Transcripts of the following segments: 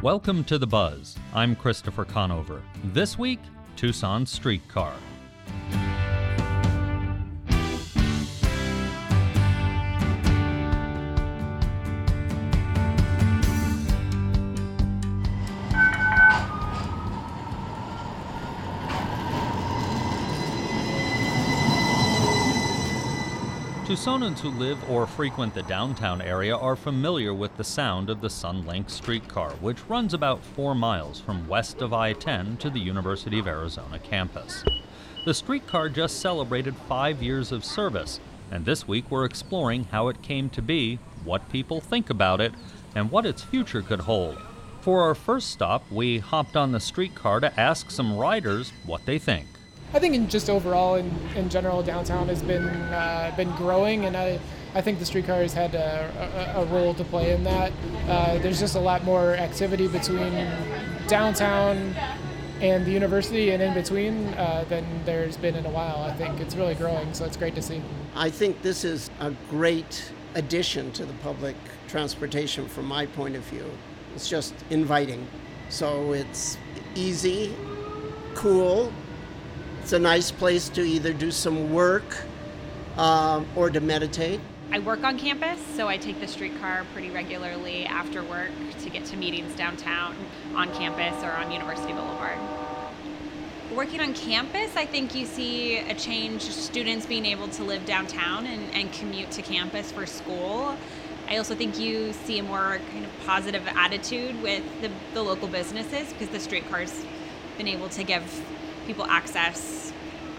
Welcome to The Buzz. I'm Christopher Conover. This week, Tucson Streetcar. Tucsonans who live or frequent the downtown area are familiar with the sound of the Sunlink streetcar, which runs about four miles from west of I 10 to the University of Arizona campus. The streetcar just celebrated five years of service, and this week we're exploring how it came to be, what people think about it, and what its future could hold. For our first stop, we hopped on the streetcar to ask some riders what they think. I think in just overall in, in general downtown has been uh, been growing and I, I think the streetcar has had a, a, a role to play in that. Uh, there's just a lot more activity between downtown and the university and in between uh, than there's been in a while. I think it's really growing, so it's great to see. I think this is a great addition to the public transportation from my point of view. It's just inviting. So it's easy, cool, it's a nice place to either do some work um, or to meditate. I work on campus, so I take the streetcar pretty regularly after work to get to meetings downtown, on campus, or on University Boulevard. Working on campus, I think you see a change, students being able to live downtown and, and commute to campus for school. I also think you see a more kind of positive attitude with the, the local businesses because the streetcar's been able to give people access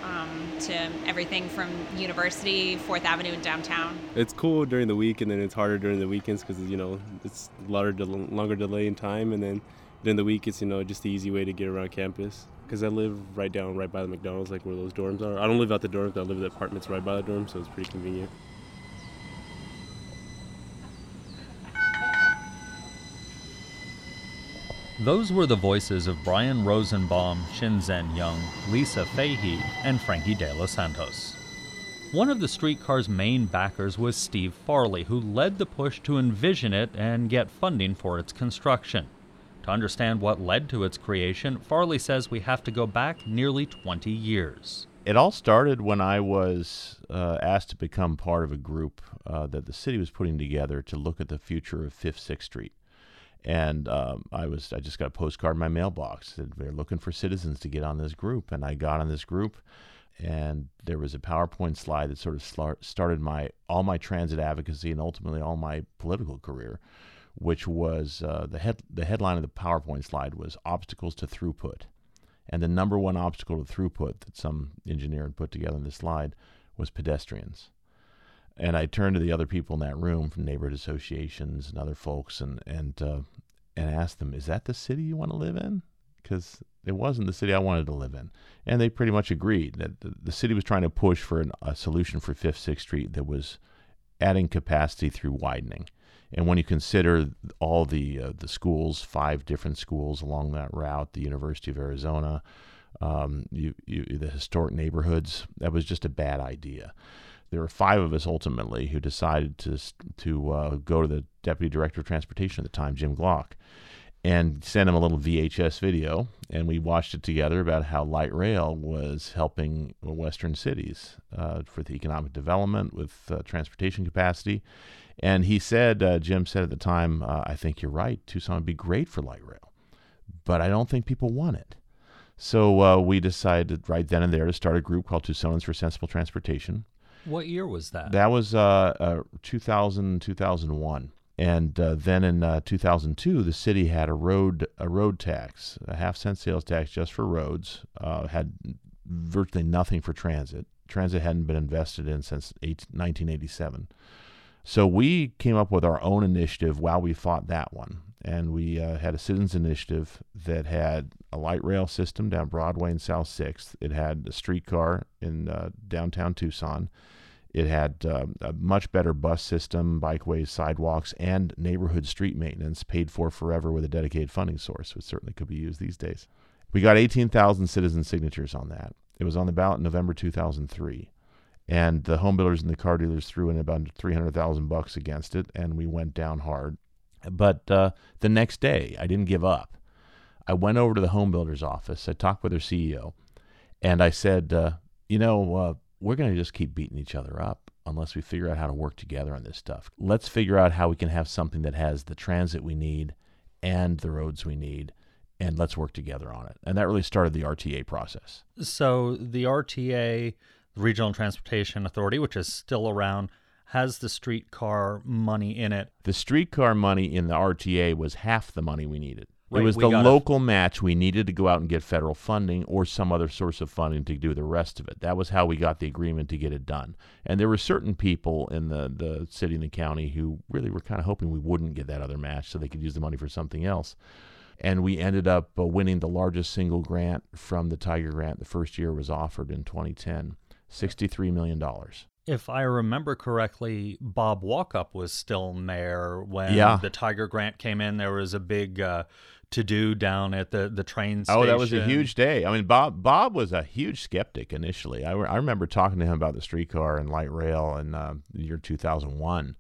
um, to everything from University, Fourth Avenue, and downtown. It's cool during the week, and then it's harder during the weekends because you know it's lot of longer delay in time, and then during the week it's you know just the easy way to get around campus. Because I live right down, right by the McDonald's, like where those dorms are. I don't live out the dorms, I live in the apartments right by the dorms, so it's pretty convenient. Those were the voices of Brian Rosenbaum, Shinzen Young, Lisa Fahey, and Frankie De Los Santos. One of the streetcar's main backers was Steve Farley, who led the push to envision it and get funding for its construction. To understand what led to its creation, Farley says we have to go back nearly 20 years. It all started when I was uh, asked to become part of a group uh, that the city was putting together to look at the future of Fifth Sixth Street and um, I was I just got a postcard in my mailbox that they're looking for citizens to get on this group, and I got on this group, and there was a PowerPoint slide that sort of started my all my transit advocacy and ultimately all my political career, which was uh, the head the headline of the PowerPoint slide was obstacles to throughput, and the number one obstacle to throughput that some engineer had put together in this slide was pedestrians and I turned to the other people in that room from neighborhood associations and other folks and and uh, and asked them, "Is that the city you want to live in?" Because it wasn't the city I wanted to live in, and they pretty much agreed that the, the city was trying to push for an, a solution for Fifth Sixth Street that was adding capacity through widening. And when you consider all the uh, the schools, five different schools along that route, the University of Arizona, um, you, you, the historic neighborhoods, that was just a bad idea there were five of us ultimately who decided to to uh, go to the deputy director of transportation at the time, Jim Glock, and send him a little VHS video, and we watched it together about how light rail was helping Western cities uh, for the economic development with uh, transportation capacity. And he said, uh, Jim said at the time, uh, I think you're right. Tucson would be great for light rail, but I don't think people want it. So uh, we decided right then and there to start a group called Tucsonans for Sensible Transportation what year was that? That was uh, uh, 2000, 2001. And uh, then in uh, 2002, the city had a road a road tax, a half cent sales tax just for roads. Uh, had virtually nothing for transit. Transit hadn't been invested in since 1987. So we came up with our own initiative while we fought that one. And we uh, had a citizens initiative that had a light rail system down Broadway and South 6th. It had a streetcar in uh, downtown Tucson. It had um, a much better bus system, bikeways, sidewalks, and neighborhood street maintenance paid for forever with a dedicated funding source, which certainly could be used these days. We got 18,000 citizen signatures on that. It was on the ballot in November 2003 and the home builders and the car dealers threw in about 300,000 bucks against it and we went down hard But uh, the next day, I didn't give up. I went over to the home builder's office. I talked with their CEO, and I said, uh, you know, uh, we're going to just keep beating each other up unless we figure out how to work together on this stuff. Let's figure out how we can have something that has the transit we need and the roads we need and let's work together on it. And that really started the RTA process. So the RTA, Regional Transportation Authority, which is still around, has the streetcar money in it. The streetcar money in the RTA was half the money we needed. Right, it was the local match we needed to go out and get federal funding or some other source of funding to do the rest of it. That was how we got the agreement to get it done. And there were certain people in the, the city and the county who really were kind of hoping we wouldn't get that other match so they could use the money for something else and we ended up uh, winning the largest single grant from the Tiger Grant. The first year was offered in 2010, $63 million. If I remember correctly, Bob Walkup was still mayor when Yeah. the Tiger Grant came in. There was a big uh, to do down at the, the train station. Oh, that was a huge day. I mean, Bob Bob was a huge skeptic initially. I, re- I remember talking to him about the streetcar and light rail in uh, the year 2001.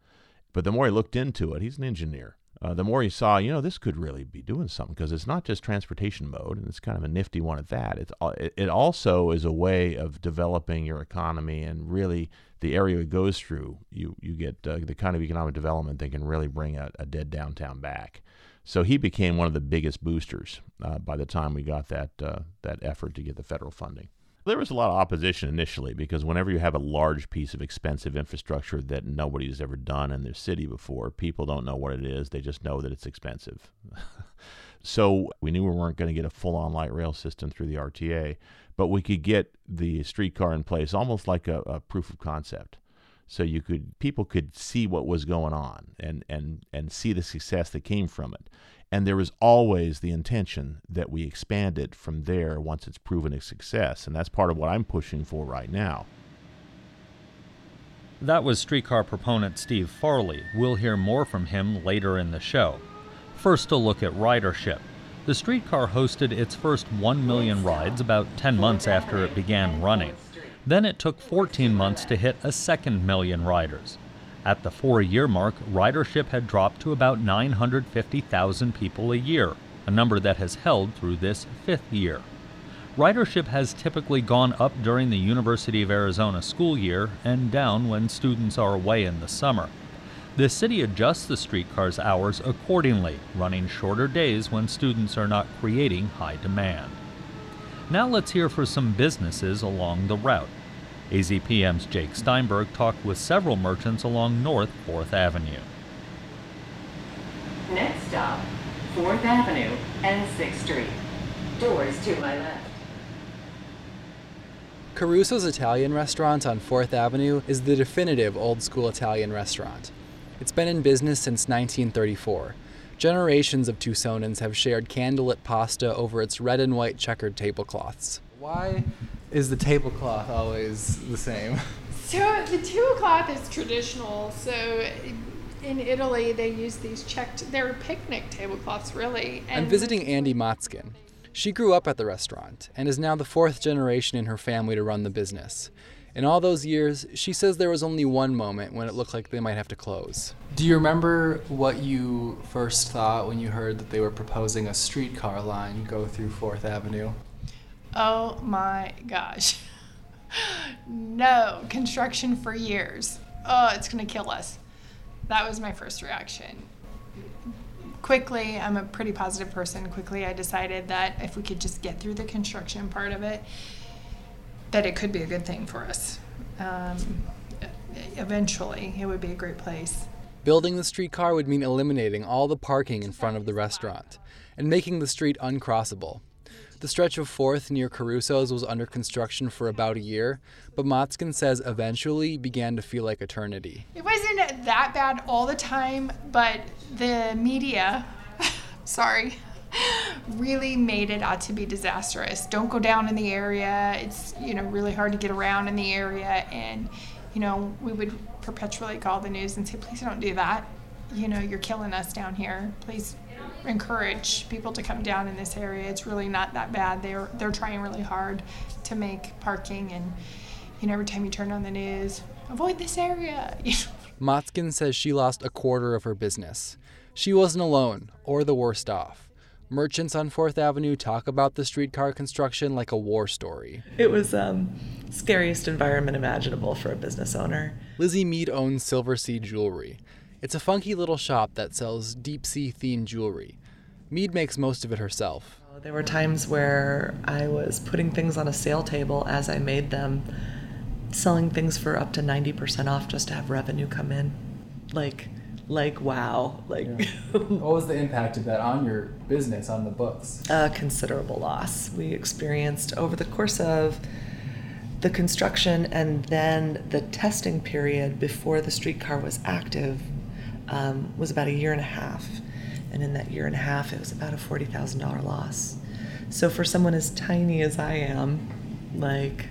But the more he looked into it, he's an engineer. Uh, the more he saw, you know, this could really be doing something because it's not just transportation mode, and it's kind of a nifty one at that. It's, it, it also is a way of developing your economy and really the area it goes through. You you get uh, the kind of economic development that can really bring a, a dead downtown back. So he became one of the biggest boosters uh, by the time we got that uh, that effort to get the federal funding. There was a lot of opposition initially because whenever you have a large piece of expensive infrastructure that nobody's ever done in their city before, people don't know what it is. They just know that it's expensive. so we knew we weren't going to get a full-on light rail system through the RTA, but we could get the streetcar in place almost like a, a proof of concept so you could people could see what was going on and and and see the success that came from it and there is always the intention that we expand it from there once it's proven a success and that's part of what i'm pushing for right now That was streetcar proponent Steve Farley. We'll hear more from him later in the show. First, a look at ridership. The streetcar hosted its first 1 million rides about 10 months after it began running. Then it took 14 months to hit a second million riders. At the four year mark, ridership had dropped to about 950,000 people a year, a number that has held through this fifth year. Ridership has typically gone up during the University of Arizona school year and down when students are away in the summer. The city adjusts the streetcar's hours accordingly, running shorter days when students are not creating high demand. Now let's hear from some businesses along the route. AZPM's Jake Steinberg talked with several merchants along North 4th Avenue. Next stop, 4th Avenue and 6th Street. Doors to my left. Caruso's Italian restaurant on 4th Avenue is the definitive old school Italian restaurant. It's been in business since 1934. Generations of Tucsonans have shared candlelit pasta over its red and white checkered tablecloths. Why is the tablecloth always the same? So the tablecloth is traditional. So in Italy, they use these checked. They're picnic tablecloths, really. I'm visiting Andy Motzkin. She grew up at the restaurant and is now the fourth generation in her family to run the business. In all those years, she says there was only one moment when it looked like they might have to close. Do you remember what you first thought when you heard that they were proposing a streetcar line go through 4th Avenue? Oh my gosh. no, construction for years. Oh, it's going to kill us. That was my first reaction. Quickly, I'm a pretty positive person. Quickly, I decided that if we could just get through the construction part of it, that it could be a good thing for us. Um, eventually, it would be a great place. Building the streetcar would mean eliminating all the parking in front of the restaurant and making the street uncrossable. The stretch of 4th near Caruso's was under construction for about a year, but Motzkin says eventually began to feel like eternity. It wasn't that bad all the time, but the media, sorry, really made it out to be disastrous. Don't go down in the area. It's, you know, really hard to get around in the area. And, you know, we would perpetually call the news and say, please don't do that. You know, you're killing us down here. Please encourage people to come down in this area. It's really not that bad. They're they're trying really hard to make parking and you know every time you turn on the news, avoid this area. Motzkin says she lost a quarter of her business. She wasn't alone, or the worst off. Merchants on 4th Avenue talk about the streetcar construction like a war story. It was um, scariest environment imaginable for a business owner. Lizzie Mead owns Silver Sea Jewelry. It's a funky little shop that sells deep sea themed jewelry. Mead makes most of it herself. There were times where I was putting things on a sale table as I made them, selling things for up to 90% off just to have revenue come in. Like, like wow, like what was the impact of that on your business, on the books? a considerable loss. We experienced over the course of the construction and then the testing period before the streetcar was active um, was about a year and a half. And in that year and a half, it was about a $40,000 loss. So for someone as tiny as I am, like,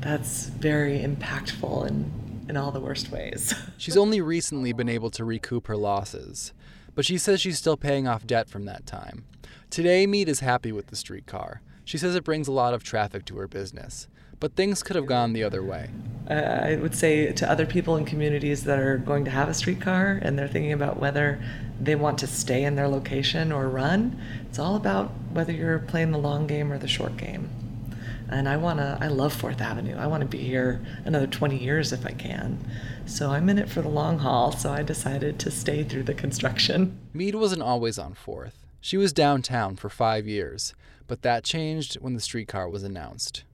that's very impactful in, in all the worst ways. She's only recently been able to recoup her losses, but she says she's still paying off debt from that time. Today, Mead is happy with the streetcar. She says it brings a lot of traffic to her business, but things could have gone the other way. Uh, I would say to other people in communities that are going to have a streetcar and they're thinking about whether they want to stay in their location or run, it's all about whether you're playing the long game or the short game. And I want to, I love Fourth Avenue. I want to be here another 20 years if I can. So I'm in it for the long haul, so I decided to stay through the construction. Mead wasn't always on 4th. She was downtown for five years, but that changed when the streetcar was announced.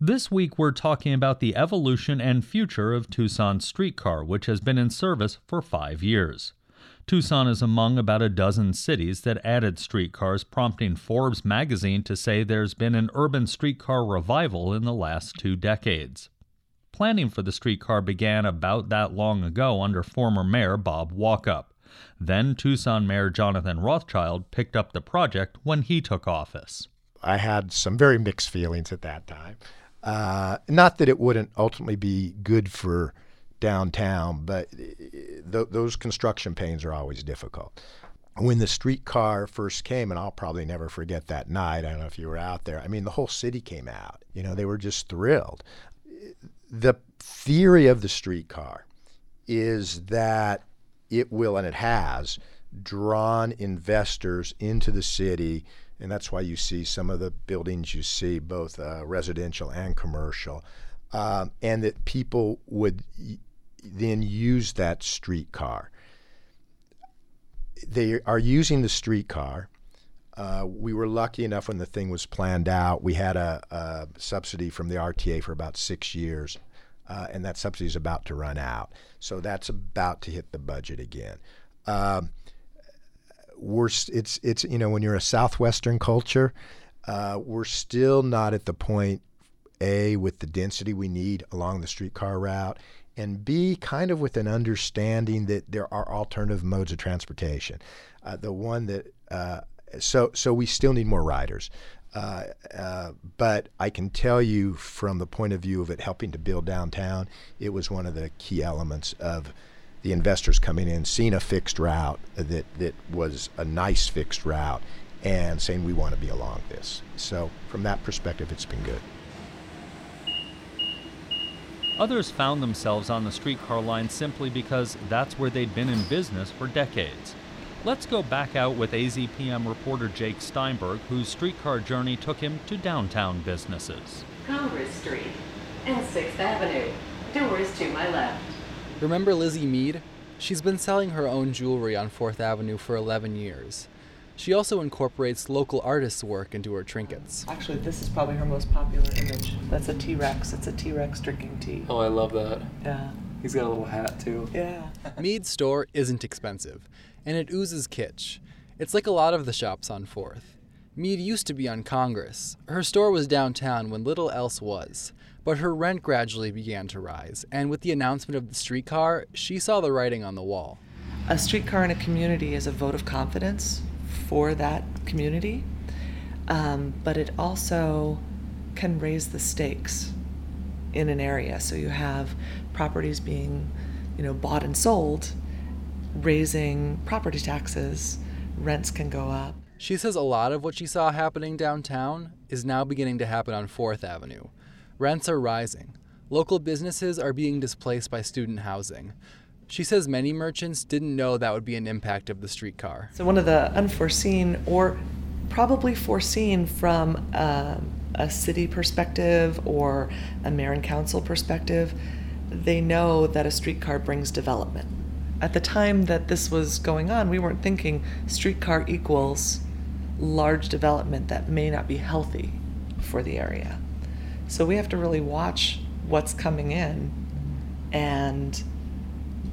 This week, we're talking about the evolution and future of Tucson's streetcar, which has been in service for five years. Tucson is among about a dozen cities that added streetcars, prompting Forbes magazine to say there's been an urban streetcar revival in the last two decades. Planning for the streetcar began about that long ago under former Mayor Bob Walkup. Then Tucson Mayor Jonathan Rothschild picked up the project when he took office. I had some very mixed feelings at that time. Uh, not that it wouldn't ultimately be good for downtown, but th- those construction pains are always difficult. When the streetcar first came, and I'll probably never forget that night, I don't know if you were out there, I mean, the whole city came out. You know, they were just thrilled. The theory of the streetcar is that it will, and it has, drawn investors into the city and that's why you see some of the buildings you see, both uh, residential and commercial, um, and that people would then use that streetcar. They are using the streetcar. Uh, we were lucky enough when the thing was planned out. We had a, a subsidy from the RTA for about six years, uh, and that subsidy is about to run out. So that's about to hit the budget again. Um, we're it's it's you know when you're a southwestern culture, uh, we're still not at the point a with the density we need along the streetcar route, and b kind of with an understanding that there are alternative modes of transportation. Uh, the one that uh, so so we still need more riders. Uh, uh, but I can tell you from the point of view of it helping to build downtown, it was one of the key elements of the investors coming in, seeing a fixed route that, that was a nice fixed route, and saying we want to be along this. So from that perspective, it's been good. Others found themselves on the streetcar line simply because that's where they'd been in business for decades. Let's go back out with AZPM reporter Jake Steinberg, whose streetcar journey took him to downtown businesses. Congress Street and 6th Avenue. Doors to my left. Remember Lizzie Mead? She's been selling her own jewelry on 4th Avenue for 11 years. She also incorporates local artists' work into her trinkets. Actually, this is probably her most popular image. That's a T Rex. It's a T Rex drinking tea. Oh, I love that. Yeah. He's got a little hat too. Yeah. Mead's store isn't expensive, and it oozes kitsch. It's like a lot of the shops on 4th. Mead used to be on Congress. Her store was downtown when little else was. But her rent gradually began to rise, and with the announcement of the streetcar, she saw the writing on the wall. A streetcar in a community is a vote of confidence for that community, um, but it also can raise the stakes in an area. So you have properties being, you know, bought and sold, raising property taxes, rents can go up. She says a lot of what she saw happening downtown is now beginning to happen on 4th Avenue. Rents are rising. Local businesses are being displaced by student housing. She says many merchants didn't know that would be an impact of the streetcar. So, one of the unforeseen, or probably foreseen from uh, a city perspective or a mayor and council perspective, they know that a streetcar brings development. At the time that this was going on, we weren't thinking streetcar equals large development that may not be healthy for the area. So we have to really watch what's coming in and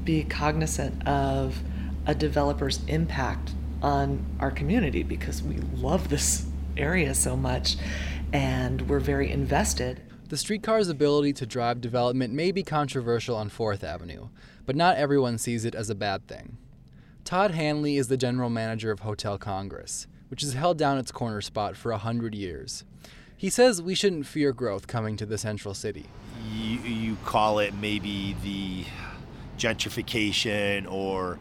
be cognizant of a developer's impact on our community because we love this area so much and we're very invested. The streetcar's ability to drive development may be controversial on 4th Avenue, but not everyone sees it as a bad thing. Todd Hanley is the general manager of Hotel Congress, which has held down its corner spot for a hundred years. He says we shouldn't fear growth coming to the central city. You, you call it maybe the gentrification or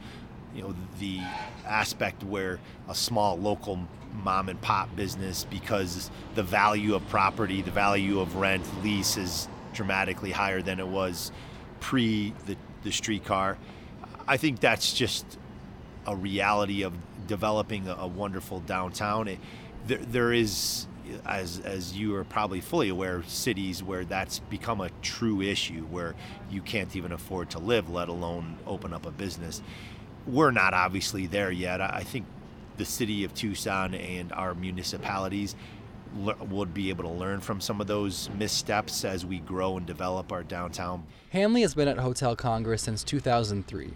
you know the aspect where a small local mom and pop business because the value of property the value of rent lease is dramatically higher than it was pre the, the streetcar i think that's just a reality of developing a, a wonderful downtown it, there, there is as as you are probably fully aware, cities where that's become a true issue, where you can't even afford to live, let alone open up a business. We're not obviously there yet. I think the city of Tucson and our municipalities would be able to learn from some of those missteps as we grow and develop our downtown. Hanley has been at Hotel Congress since 2003.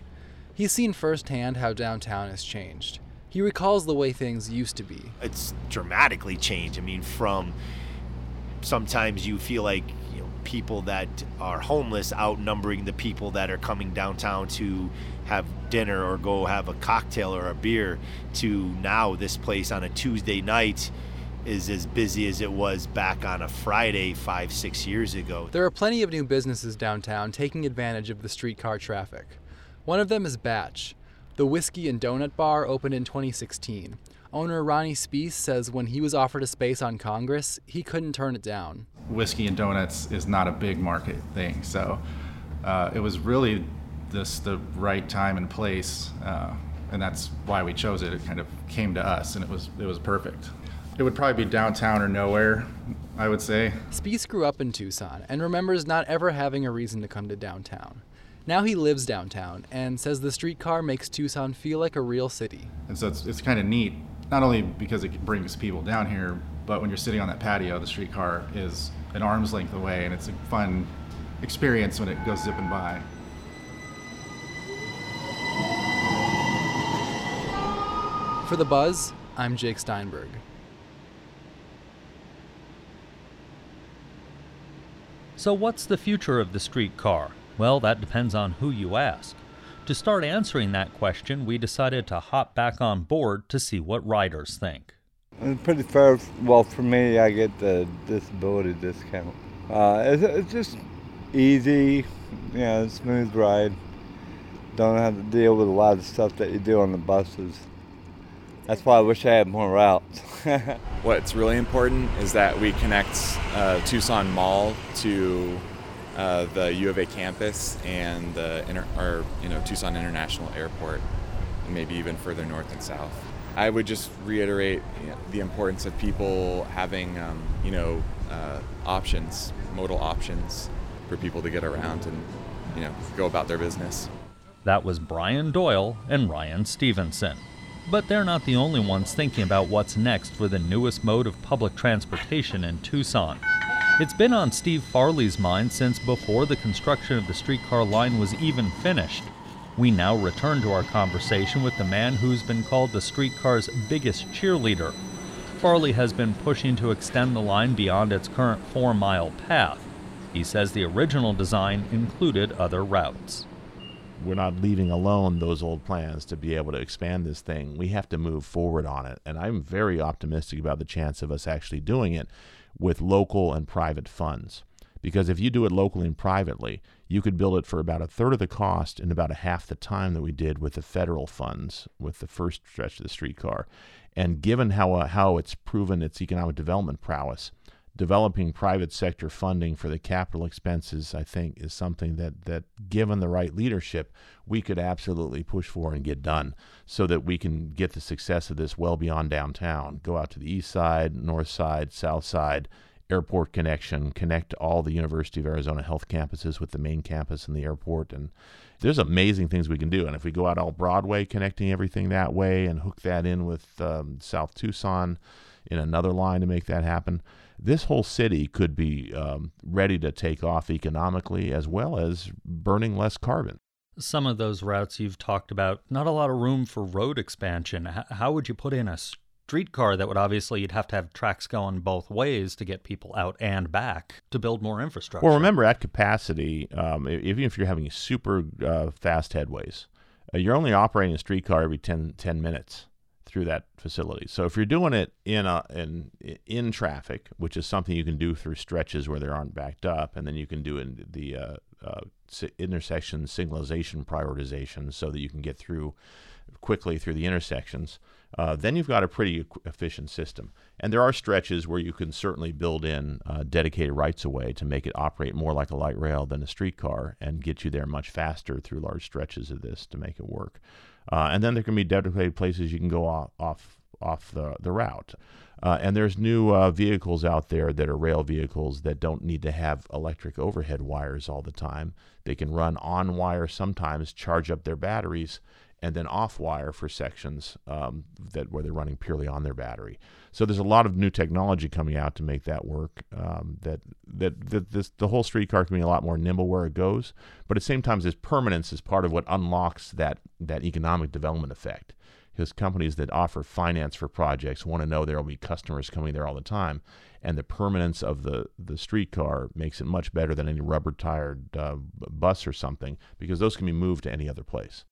He's seen firsthand how downtown has changed. He recalls the way things used to be. It's dramatically changed. I mean, from sometimes you feel like people that are homeless outnumbering the people that are coming downtown to have dinner or go have a cocktail or a beer to now this place on a Tuesday night is as busy as it was back on a Friday five, six years ago. There are plenty of new businesses downtown taking advantage of the streetcar traffic. One of them is Batch, the Whiskey and Donut Bar opened in 2016. Owner Ronnie Spees says when he was offered a space on Congress, he couldn't turn it down. Whiskey and donuts is not a big market thing, so uh, it was really this the right time and place, uh, and that's why we chose it. It kind of came to us, and it was it was perfect. It would probably be downtown or nowhere, I would say. Spees grew up in Tucson and remembers not ever having a reason to come to downtown. Now he lives downtown and says the streetcar makes Tucson feel like a real city. And so it's, it's kind of neat, not only because it brings people down here, but when you're sitting on that patio, the streetcar is an arm's length away, and it's a fun experience when it goes zipping by. For The Buzz, I'm Jake Steinberg. So, what's the future of the streetcar? Well, that depends on who you ask. To start answering that question, we decided to hop back on board to see what riders think. It's pretty fair. Well, for me, I get the disability discount. Uh, it's, it's just easy, you know, smooth ride. Don't have to deal with a lot of stuff that you do on the buses. That's why I wish I had more routes. What's really important is that we connect uh, Tucson Mall to uh, the U of A campus and the inter- or you know Tucson International Airport, and maybe even further north and south. I would just reiterate you know, the importance of people having um, you know uh, options, modal options, for people to get around and you know go about their business. That was Brian Doyle and Ryan Stevenson. But they're not the only ones thinking about what's next for the newest mode of public transportation in Tucson. It's been on Steve Farley's mind since before the construction of the streetcar line was even finished. We now return to our conversation with the man who's been called the streetcar's biggest cheerleader. Farley has been pushing to extend the line beyond its current four mile path. He says the original design included other routes. We're not leaving alone those old plans to be able to expand this thing. We have to move forward on it. And I'm very optimistic about the chance of us actually doing it with local and private funds. Because if you do it locally and privately, you could build it for about a third of the cost in about a half the time that we did with the federal funds with the first stretch of the streetcar. And given how, uh, how it's proven its economic development prowess, developing private sector funding for the capital expenses, I think, is something that, that given the right leadership, we could absolutely push for and get done so that we can get the success of this well beyond downtown. Go out to the east side, north side, south side, airport connection, connect all the University of Arizona health campuses with the main campus and the airport. And there's amazing things we can do. And if we go out all Broadway, connecting everything that way and hook that in with um, South Tucson in another line to make that happen, this whole city could be um, ready to take off economically as well as burning less carbon. Some of those routes you've talked about, not a lot of room for road expansion. H- how would you put in a streetcar that would obviously you'd have to have tracks going both ways to get people out and back to build more infrastructure? Well, remember at capacity, um, even if you're having super uh, fast headways, uh, you're only operating a streetcar every 10, 10 minutes through that facility. So if you're doing it in a in in traffic, which is something you can do through stretches where there aren't backed up, and then you can do in the uh, uh, intersection signalization prioritization so that you can get through quickly through the intersections. Uh, then you've got a pretty efficient system. And there are stretches where you can certainly build in uh, dedicated rights of way to make it operate more like a light rail than a streetcar and get you there much faster through large stretches of this to make it work. Uh, and then there can be dedicated places you can go off off, off the, the route. Uh, and there's new uh, vehicles out there that are rail vehicles that don't need to have electric overhead wires all the time. They can run on wire sometimes, charge up their batteries, and then off wire for sections um, that where they're running purely on their battery. So there's a lot of new technology coming out to make that work. Um, that that, that this, the whole streetcar can be a lot more nimble where it goes, but at the same time, this permanence is part of what unlocks that that economic development effect. Because companies that offer finance for projects want to know there will be customers coming there all the time, and the permanence of the the streetcar makes it much better than any rubber tired uh, bus or something because those can be moved to any other place.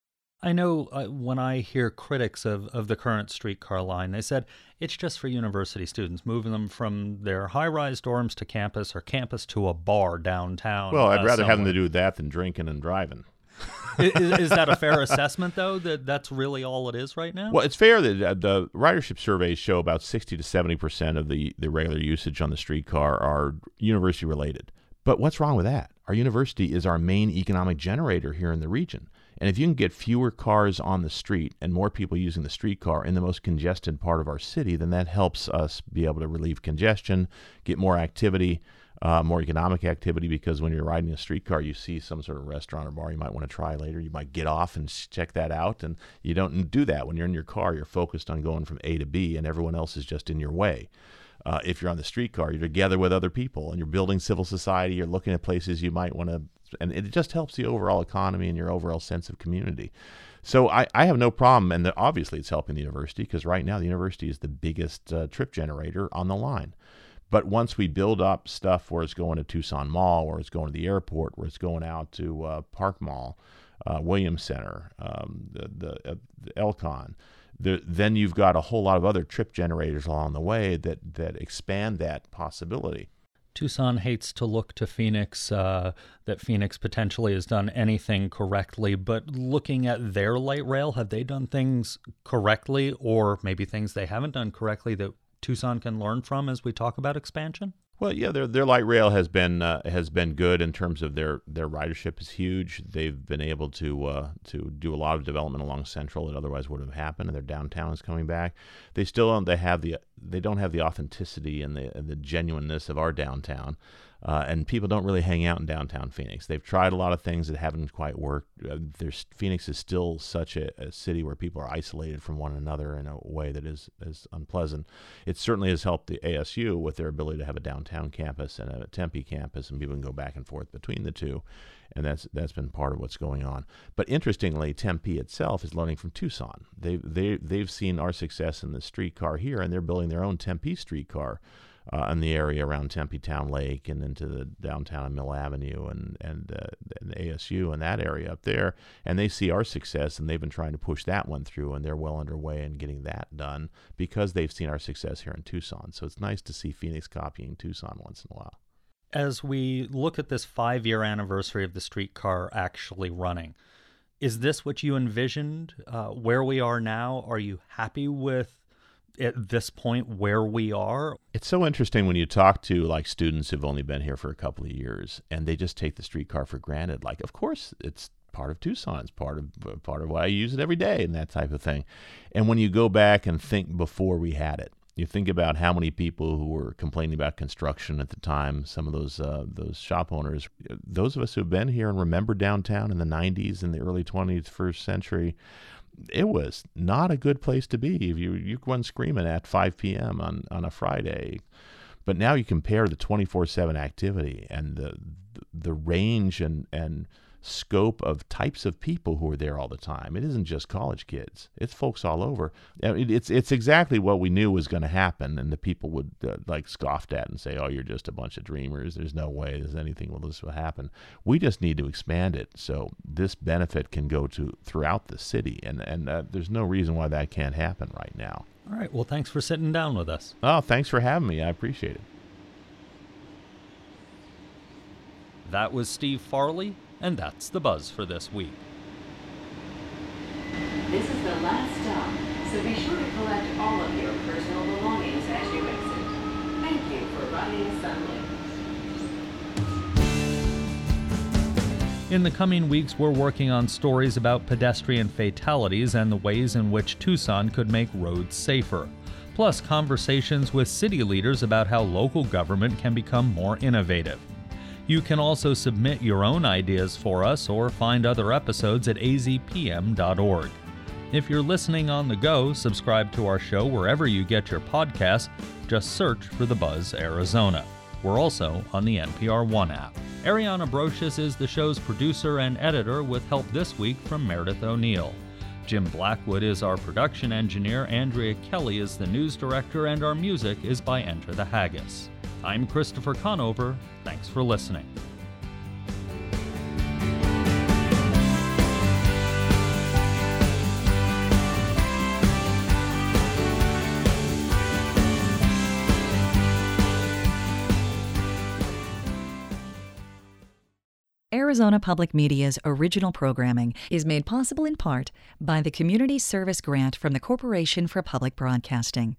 I know uh, when I hear critics of, of the current streetcar line, they said it's just for university students, moving them from their high rise dorms to campus or campus to a bar downtown. Well, I'd uh, rather have them to do that than drinking and driving. is, is that a fair assessment, though, that that's really all it is right now? Well, it's fair that uh, the ridership surveys show about 60 to 70 percent of the, the regular usage on the streetcar are university related. But what's wrong with that? Our university is our main economic generator here in the region. And if you can get fewer cars on the street and more people using the streetcar in the most congested part of our city, then that helps us be able to relieve congestion, get more activity, uh, more economic activity. Because when you're riding a streetcar, you see some sort of restaurant or bar you might want to try later. You might get off and check that out. And you don't do that when you're in your car. You're focused on going from A to B, and everyone else is just in your way. Uh, if you're on the streetcar, you're together with other people and you're building civil society. You're looking at places you might want to, and it just helps the overall economy and your overall sense of community. So I, I have no problem, and the, obviously it's helping the university because right now the university is the biggest uh, trip generator on the line. But once we build up stuff where it's going to Tucson Mall, where it's going to the airport, where it's going out to uh, Park Mall, uh, Williams Center, um, the, the, uh, the El Con, the, then you've got a whole lot of other trip generators along the way that, that expand that possibility. Tucson hates to look to Phoenix, uh, that Phoenix potentially has done anything correctly, but looking at their light rail, have they done things correctly or maybe things they haven't done correctly that Tucson can learn from as we talk about expansion? Well, yeah, their their light rail has been uh, has been good in terms of their their ridership is huge. They've been able to uh, to do a lot of development along Central that otherwise wouldn't have happened, and their downtown is coming back. They still don't they have the they don't have the authenticity and the the genuineness of our downtown. Uh, and people don't really hang out in downtown Phoenix. They've tried a lot of things that haven't quite worked. Uh, there's Phoenix is still such a, a, city where people are isolated from one another in a way that is is unpleasant. It certainly has helped the ASU with their ability to have a downtown campus and a Tempe campus, and people can go back and forth between the two, and that's that's been part of what's going on. But interestingly, Tempe itself is learning from Tucson. They they they've seen our success in the streetcar here, and they're building their own Tempe streetcar uh, in the area around Tempe Town Lake and into the downtown and Mill Avenue and and, uh, and ASU and that area up there. And they see our success, and they've been trying to push that one through, and they're well underway in getting that done because they've seen our success here in Tucson. So it's nice to see Phoenix copying Tucson once in a while. As we look at this five year anniversary of the streetcar actually running, is this what you envisioned uh, where we are now? Are you happy with at this point where we are. It's so interesting when you talk to like students who've only been here for a couple of years and they just take the streetcar for granted. Like, of course, it's part of Tucson. It's part of part of why I use it every day and that type of thing. And when you go back and think before we had it, you think about how many people who were complaining about construction at the time. Some of those uh, those shop owners, those of us who've been here and remember downtown in the '90s and the early 20th, first century, it was not a good place to be. If you you run screaming at 5 p.m. on on a Friday, but now you compare the 24/7 activity and the the range and and scope of types of people who are there all the time. It isn't just college kids; it's folks all over. It's it's exactly what we knew was going to happen, and the people would uh, like scoffed at and say, "Oh, you're just a bunch of dreamers. There's no way there's anything will this will happen." We just need to expand it so this benefit can go to throughout the city, and and uh, there's no reason why that can't happen right now. All right. Well, thanks for sitting down with us. Oh, thanks for having me. I appreciate it. That was Steve Farley, and that's the buzz for this week. This is the last stop, so be sure to collect all of your personal belongings as you exit. Thank you for riding Sunlink. In the coming weeks, we're working on stories about pedestrian fatalities and the ways in which Tucson could make roads safer. Plus, conversations with city leaders about how local government can become more innovative. You can also submit your own ideas for us or find other episodes at azpm.org. If you're listening on the go, subscribe to our show wherever you get your podcasts. Just search for The Buzz Arizona. We're also on the NPR One app. Ariana Brocious is the show's producer and editor with help this week from Meredith O'Neill. Jim Blackwood is our production engineer, Andrea Kelly is the news director, and our music is by Enter the Haggis. I'm Christopher Conover. Thanks for listening. Arizona Public Media's original programming is made possible in part by the Community Service Grant from the Corporation for Public Broadcasting.